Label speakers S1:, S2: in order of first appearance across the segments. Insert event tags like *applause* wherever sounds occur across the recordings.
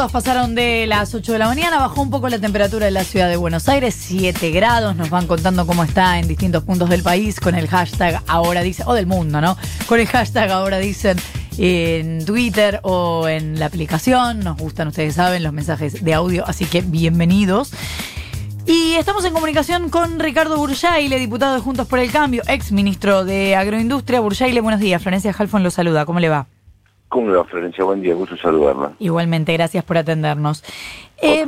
S1: minutos pasaron de las 8 de la mañana, bajó un poco la temperatura de la ciudad de Buenos Aires, 7 grados, nos van contando cómo está en distintos puntos del país con el hashtag ahora dicen, o del mundo, ¿no? Con el hashtag ahora dicen en Twitter o en la aplicación, nos gustan, ustedes saben, los mensajes de audio, así que bienvenidos. Y estamos en comunicación con Ricardo Burjaile, diputado de Juntos por el Cambio, ex ministro de Agroindustria. Burjaile, buenos días. Florencia Halfon lo saluda. ¿Cómo le va?
S2: ¿Cómo le va, Florencia? Buen día, gusto saludarla.
S1: Igualmente, gracias por atendernos. Eh,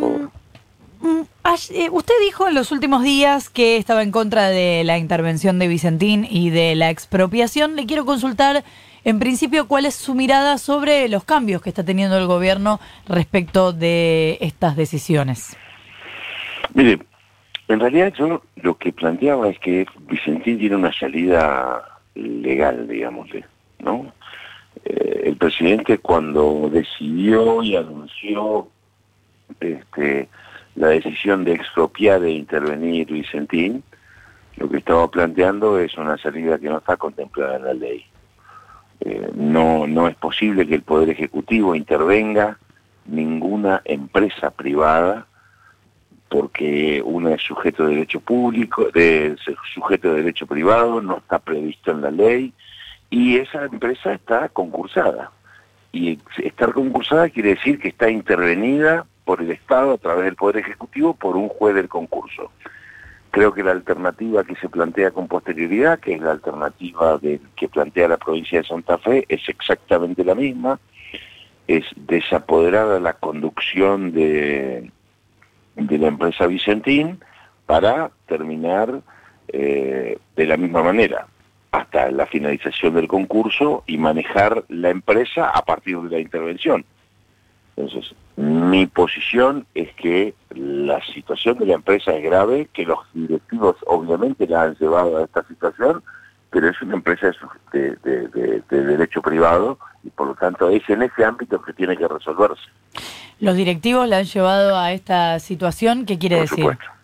S1: eh, usted dijo en los últimos días que estaba en contra de la intervención de Vicentín y de la expropiación. Le quiero consultar, en principio, cuál es su mirada sobre los cambios que está teniendo el gobierno respecto de estas decisiones.
S2: Mire, en realidad yo lo que planteaba es que Vicentín tiene una salida legal, digámosle, ¿no? Eh, el presidente cuando decidió y anunció este, la decisión de expropiar e intervenir Vicentín, lo que estaba planteando es una salida que no está contemplada en la ley. Eh, no, no es posible que el Poder Ejecutivo intervenga ninguna empresa privada porque uno es sujeto de derecho público, de, sujeto de derecho privado, no está previsto en la ley, y esa empresa está concursada. Y estar concursada quiere decir que está intervenida por el Estado a través del Poder Ejecutivo por un juez del concurso. Creo que la alternativa que se plantea con posterioridad, que es la alternativa que plantea la provincia de Santa Fe, es exactamente la misma, es desapoderar a la conducción de, de la empresa Vicentín para terminar eh, de la misma manera, hasta la finalización del concurso y manejar la empresa a partir de la intervención. Entonces, mi posición es que la situación de la empresa es grave, que los directivos obviamente la han llevado a esta situación, pero es una empresa de, de, derecho privado y por lo tanto es en ese ámbito que tiene que resolverse.
S1: ¿Los directivos la han llevado a esta situación? ¿Qué quiere decir?
S2: Supuesto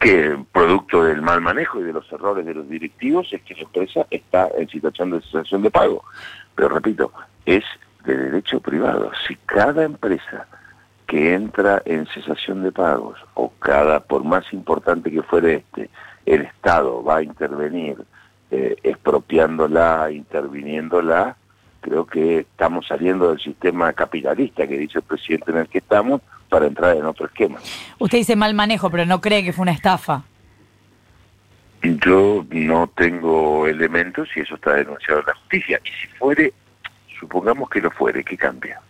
S2: que producto del mal manejo y de los errores de los directivos es que la empresa está en situación de cesación de pago. Pero repito, es de derecho privado. Si cada empresa que entra en cesación de pagos o cada, por más importante que fuere este, el Estado va a intervenir eh, expropiándola, interviniéndola, creo que estamos saliendo del sistema capitalista que dice el presidente en el que estamos para entrar en otro esquema.
S1: Usted dice mal manejo, pero no cree que fue una estafa.
S2: Yo no tengo elementos y eso está denunciado en la justicia. Y si fuere, supongamos que lo fuere, ¿qué cambia?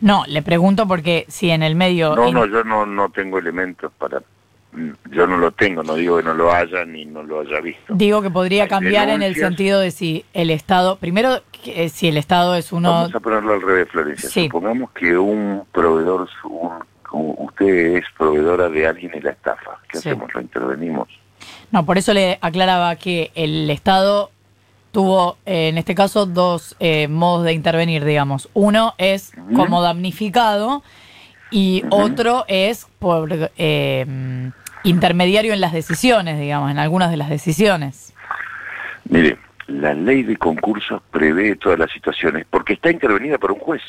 S1: No, le pregunto porque si en el medio...
S2: No, no, yo no, no tengo elementos para yo no lo tengo, no digo que no lo haya ni no lo haya visto.
S1: Digo que podría cambiar en el sentido de si el Estado, primero, eh, si el Estado es uno...
S2: Vamos a ponerlo al revés, Florencia. Supongamos que un proveedor, usted es proveedora de alguien y la estafa. ¿Qué hacemos? ¿Lo intervenimos?
S1: No, por eso le aclaraba que el Estado tuvo, eh, en este caso, dos eh, modos de intervenir, digamos. Uno es como damnificado y otro es por eh, intermediario en las decisiones, digamos, en algunas de las decisiones.
S2: Mire, la ley de concursos prevé todas las situaciones porque está intervenida por un juez.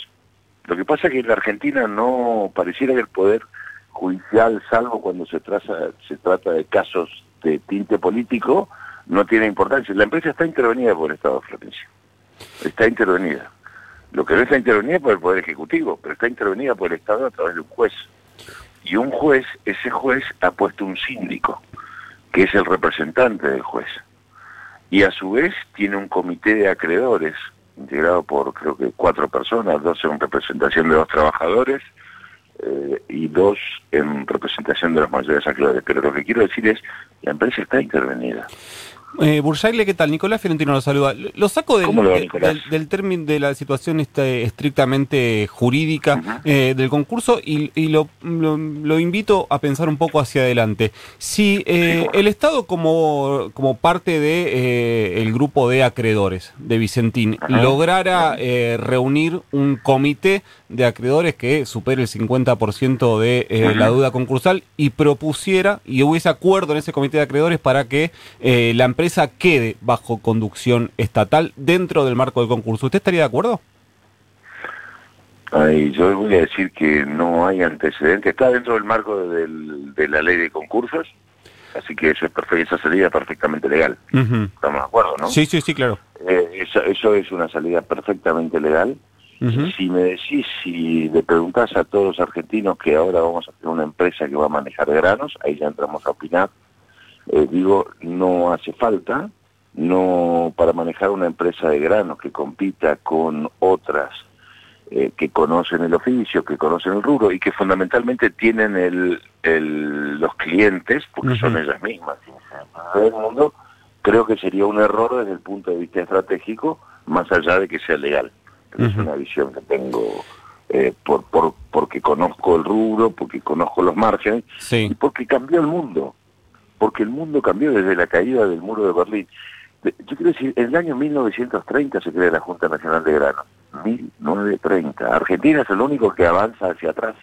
S2: Lo que pasa es que en la Argentina no pareciera que el poder judicial, salvo cuando se trata, se trata de casos de tinte político, no tiene importancia. La empresa está intervenida por el Estado de Florencia. Está intervenida. Lo que no está intervenida por el Poder Ejecutivo, pero está intervenida por el Estado a través de un juez. Y un juez, ese juez ha puesto un síndico, que es el representante del juez. Y a su vez tiene un comité de acreedores, integrado por creo que cuatro personas, dos en representación de los trabajadores eh, y dos en representación de los mayores acreedores. Pero lo que quiero decir es, la empresa está intervenida.
S3: Eh, Bursaile, ¿qué tal? Nicolás Fiorentino lo saluda. Lo saco del, del, término de la situación este, estrictamente jurídica eh, del concurso y, lo, lo, invito a pensar un poco hacia adelante. Si eh, el Estado como, como parte del de, eh, el grupo de acreedores de Vicentín lograra reunir un comité de acreedores que supere el 50% de la deuda concursal y propusiera y hubiese acuerdo en ese comité de acreedores para que la empresa quede bajo conducción estatal dentro del marco del concurso. ¿Usted estaría de acuerdo?
S2: Ay, yo voy a decir que no hay antecedentes. Está dentro del marco de la ley de concursos, así que eso es perfecto, esa salida es perfectamente legal. Estamos de acuerdo, ¿no?
S3: Sí, sí, sí, claro.
S2: Eh, eso, es una salida perfectamente legal. Si me decís, si le preguntás a todos los argentinos que ahora vamos a tener una empresa que va a manejar granos, ahí ya entramos a opinar. Eh, digo, no hace falta, no para manejar una empresa de granos que compita con otras eh, que conocen el oficio, que conocen el rubro y que fundamentalmente tienen el, los clientes, porque son ellas mismas, el mundo, creo que sería un error desde el punto de vista estratégico, más allá de que sea legal. Es una visión que tengo eh, por, por, porque conozco el rubro, porque conozco los márgenes, y porque cambió el mundo, porque el mundo cambió desde la caída del muro de Berlín. Yo quiero decir, en el año 1930 se crea la Junta Nacional de Granos. 1930. Argentina es el único que avanza hacia atrás.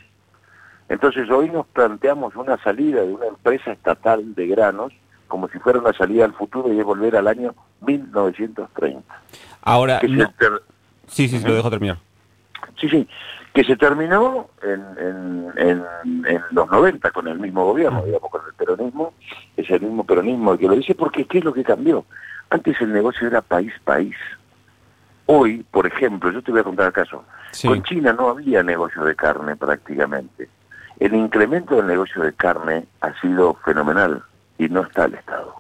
S2: Entonces hoy nos planteamos una salida de una empresa estatal de granos como si fuera una salida al futuro y es volver al año 1930.
S3: Ahora, sí, sí, se lo dejo terminar.
S2: Sí, sí, que se terminó en, en, en, los 90 con el mismo gobierno, digamos, con el peronismo, es el mismo peronismo el que lo dice, porque ¿qué es lo que cambió? Antes el negocio era país-país. Hoy, por ejemplo, yo te voy a contar el caso, con China no había negocio de carne prácticamente. El incremento del negocio de carne ha sido fenomenal y no está el Estado.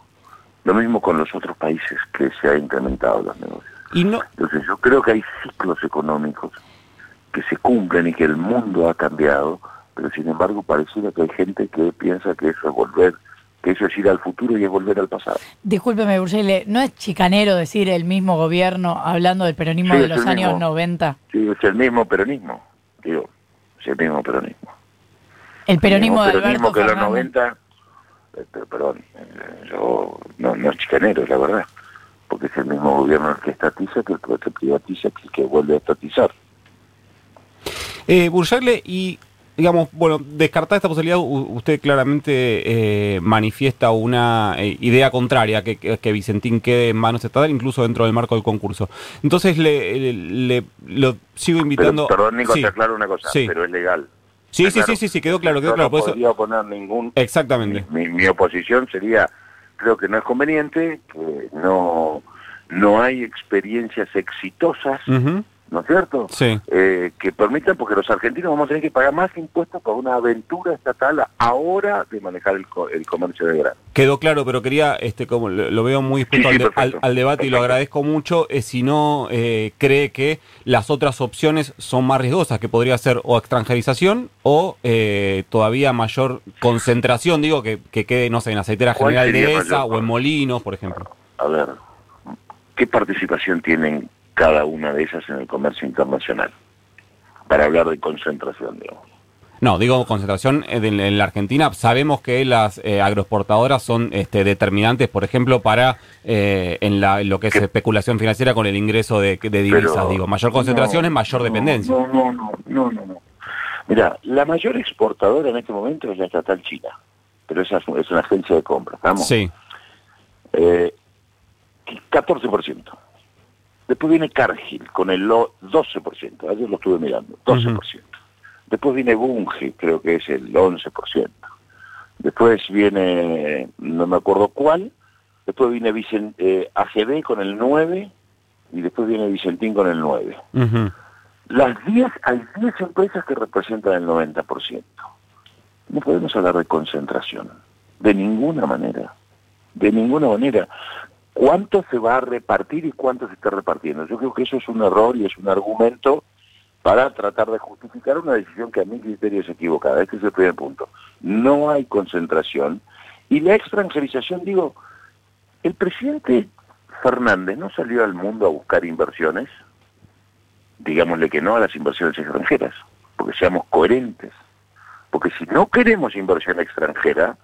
S2: Lo mismo con los otros países que se ha incrementado los negocios. ¿Y no? Entonces yo creo que hay ciclos económicos que se cumplen y que el mundo ha cambiado, pero sin embargo pareciera que hay gente que piensa que eso es volver que eso es ir al futuro y es volver al pasado.
S1: Discúlpeme, Burgele, ¿no es chicanero decir el mismo gobierno hablando del peronismo de los años 90?
S2: Sí, es el mismo peronismo, digo, es el mismo peronismo.
S1: El peronismo,
S2: el peronismo que los 90, eh, pero, perdón, eh, yo, no, no es chicanero, la verdad, porque es el mismo gobierno el que estatiza que el que privatiza que el que vuelve a estatizar.
S3: Eh, y digamos, bueno, descartar esta posibilidad, usted claramente eh, manifiesta una eh, idea contraria, que, que, Vicentín quede en manos estatales, incluso dentro del marco del concurso. Entonces le, le, lo sigo invitando...
S2: perdón, Nico, te aclaro una cosa, pero es legal.
S3: Sí, sí, sí, sí, quedó claro, quedó claro.
S2: No podría oponer ningún...
S3: Exactamente.
S2: Mi, oposición sería, creo que no es conveniente, que no, no hay experiencias exitosas... ¿no es cierto?
S3: Sí.
S2: Eh, que permitan, porque los argentinos vamos a tener que pagar más impuestos por una aventura estatal ahora de manejar el, el comercio de grano.
S3: Quedó claro, pero quería, este, como lo, veo muy dispuesto al, debate y lo agradezco mucho, eh, si no eh, cree que las otras opciones son más riesgosas, que podría ser o extranjerización o todavía mayor concentración, digo, que, que quede, no sé, en aceitera general de esa o en molinos, por ejemplo.
S2: A ver, ¿qué participación tienen cada una de esas en el comercio internacional, para hablar de concentración, digamos.
S3: No, digo concentración en, la Argentina. Sabemos que las eh, agroexportadoras son este, determinantes, por ejemplo, para eh, en, la, lo que es especulación financiera con el ingreso de, divisas. digo, mayor concentración es mayor dependencia.
S2: No, no, no, no, no, no. Mira, la mayor exportadora en este momento es la estatal china, pero esa es, una agencia de compra, ¿estamos?
S3: Sí.
S2: Eh, 14%. Después viene Cargill con el 12%, ayer lo estuve mirando, 12%. Después viene Bunge, creo que es el 11%. Después viene, no me acuerdo cuál, después viene eh, AGB con el 9% y después viene Vicentín con el 9%. Las 10, hay 10 empresas que representan el 90%. No podemos hablar de concentración, de ninguna manera, de ninguna manera cuánto se va a repartir y cuánto se está repartiendo. Yo creo que eso es un error y es un argumento para tratar de justificar una decisión que a mi criterio es equivocada. Este es el primer punto. No hay concentración. Y la extranjerización, digo, el presidente Fernández no salió al mundo a buscar inversiones, digámosle que no a las inversiones extranjeras, porque seamos coherentes. Porque si no queremos inversión extranjera,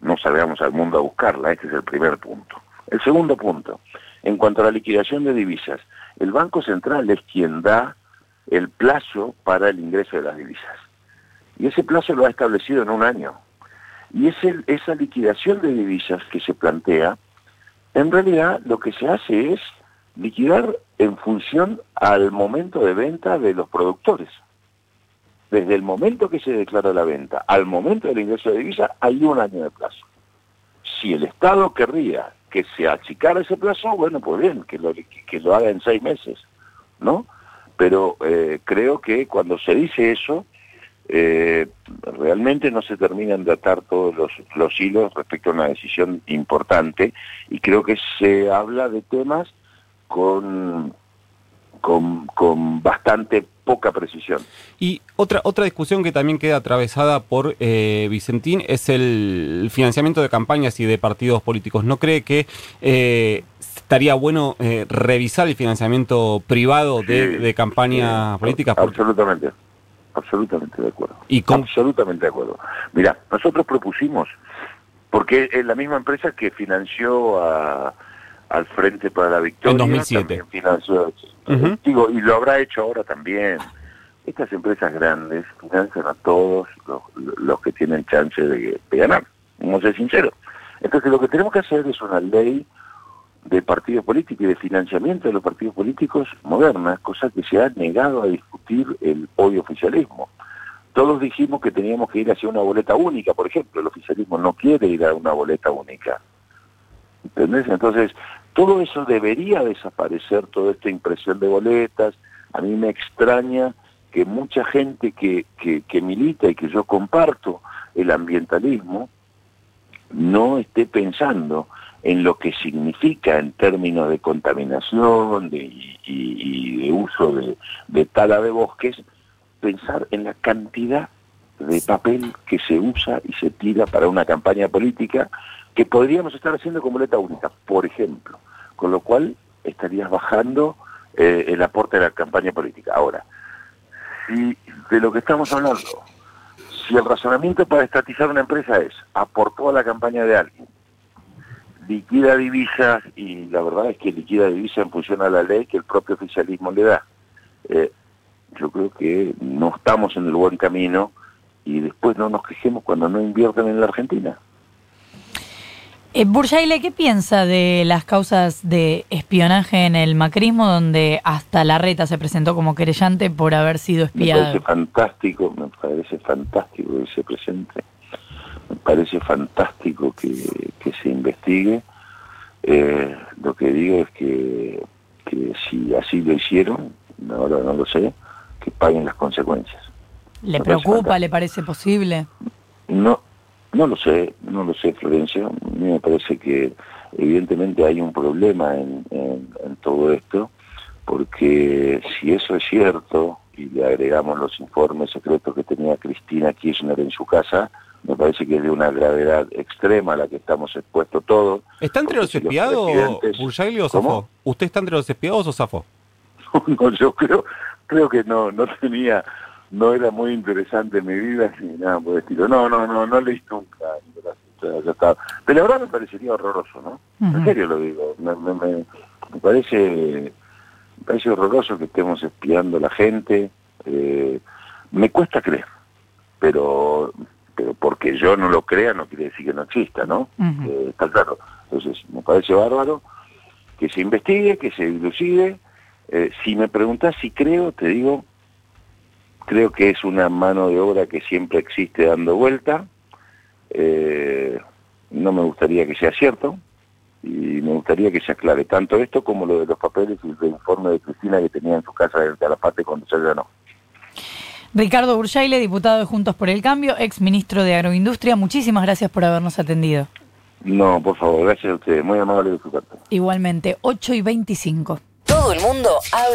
S2: no salgamos al mundo a buscarla, este es el primer punto. El segundo punto, en cuanto a la liquidación de divisas, el Banco Central es quien da el plazo para el ingreso de las divisas. Y ese plazo lo ha establecido en un año. Y esa liquidación de divisas que se plantea, en realidad lo que se hace es liquidar en función al momento de venta de los productores. desde el momento que se declara la venta al momento del ingreso de divisa hay un año de plazo. Si el Estado querría que se achicara ese plazo, bueno, pues bien, que lo, que lo haga en seis meses, ¿no? Pero eh, creo que cuando se dice eso, eh, realmente no se terminan de atar todos los, los hilos respecto a una decisión importante y creo que se habla de temas con, con, con bastante poca precisión.
S3: Y otra, otra discusión que también queda atravesada por eh, Vicentín es el financiamiento de campañas y de partidos políticos. ¿No cree que eh, estaría bueno eh, revisar el financiamiento privado de, campañas políticas?
S2: Absolutamente, absolutamente de acuerdo. ¿Y Absolutamente de acuerdo. Mira, nosotros propusimos, porque es la misma empresa que financió a al Frente para la Victoria.
S3: En 2007.
S2: Digo, y lo habrá hecho ahora también. Estas empresas grandes financian a todos los, que tienen chance de, ganar, vamos a ser sinceros. Entonces lo que tenemos que hacer es una ley de partidos políticos y de financiamiento de los partidos políticos moderna, cosa que se ha negado a discutir el hoy oficialismo. Todos dijimos que teníamos que ir hacia una boleta única, por ejemplo, el oficialismo no quiere ir a una boleta única. ¿Entendés? Entonces, todo eso debería desaparecer, toda esta impresión de boletas. A mí me extraña que mucha gente que, que, milita y que yo comparto el ambientalismo no esté pensando en lo que significa en términos de contaminación de, y, de uso de, de tala de bosques, pensar en la cantidad de papel que se usa y se tira para una campaña política que podríamos estar haciendo con boleta única, por ejemplo con lo cual estarías bajando eh, el aporte de la campaña política. Ahora, si de lo que estamos hablando, si el razonamiento para estatizar una empresa es aportó a la campaña de alguien, liquida divisas, y la verdad es que liquida divisas en función a la ley que el propio oficialismo le da, eh, yo creo que no estamos en el buen camino y después no nos quejemos cuando no invierten en la Argentina.
S1: Eh, Burjaile, ¿qué piensa de las causas de espionaje en el macrismo, donde hasta la reta se presentó como querellante por haber sido espiado?
S2: Me parece fantástico, me parece fantástico que se presente, me parece fantástico que, se investigue. Eh, lo que digo es que, que si así lo hicieron, ahora no lo sé, que paguen las consecuencias.
S1: ¿Le preocupa? ¿Le parece posible?
S2: No, no lo sé, no lo sé, Florencia. A mí me parece que evidentemente hay un problema en, todo esto, porque si eso es cierto, y le agregamos los informes secretos que tenía Cristina Kirchner en su casa, me parece que es de una gravedad extrema a la que estamos expuestos todos.
S3: ¿Está entre los espiados, o Zafó? ¿Usted está entre los espiados o Zafó? *laughs*
S2: no, yo creo, creo que no, no tenía no era muy interesante mi vida ni nada por el estilo. No, no, no, no leí nunca. Pero ahora me parecería horroroso, ¿no? En serio lo digo. Me, me, parece me parece horroroso que estemos espiando a la gente. Eh, me cuesta creer, pero pero porque yo no lo crea no quiere decir que no exista, ¿no? Eh, está claro. Entonces, me parece bárbaro que se investigue, que se dilucide. Eh, si me preguntas si creo, te digo, Creo que es una mano de obra que siempre existe dando vuelta. Eh, no me gustaría que sea cierto y me gustaría que se aclare tanto esto como lo de los papeles y el informe de Cristina que tenía en su casa de Calafate cuando se ganó.
S1: Ricardo Burchaile, diputado de Juntos por el Cambio, ex ministro de Agroindustria, muchísimas gracias por habernos atendido.
S2: No, por favor, gracias a ustedes, muy amable de su parte.
S1: Igualmente, 8 y 25.
S4: Todo el mundo habla.